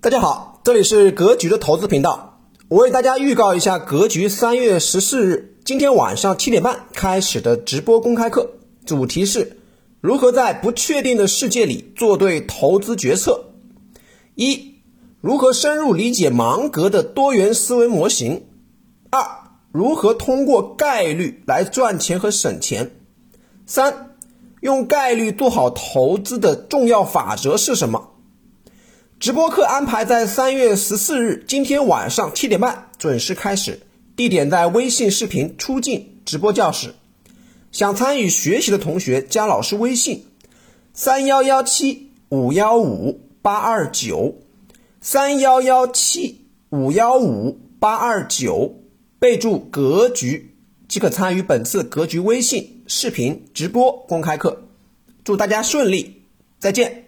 大家好，这里是格局的投资频道。我为大家预告一下格局三月十四日今天晚上七点半开始的直播公开课，主题是如何在不确定的世界里做对投资决策。一、如何深入理解芒格的多元思维模型；二、如何通过概率来赚钱和省钱；三、用概率做好投资的重要法则是什么？直播课安排在三月十四日今天晚上七点半准时开始，地点在微信视频出镜直播教室。想参与学习的同学加老师微信：三幺幺七五幺五八二九，三幺幺七五幺五八二九，备注“格局”即可参与本次格局微信视频直播公开课。祝大家顺利，再见。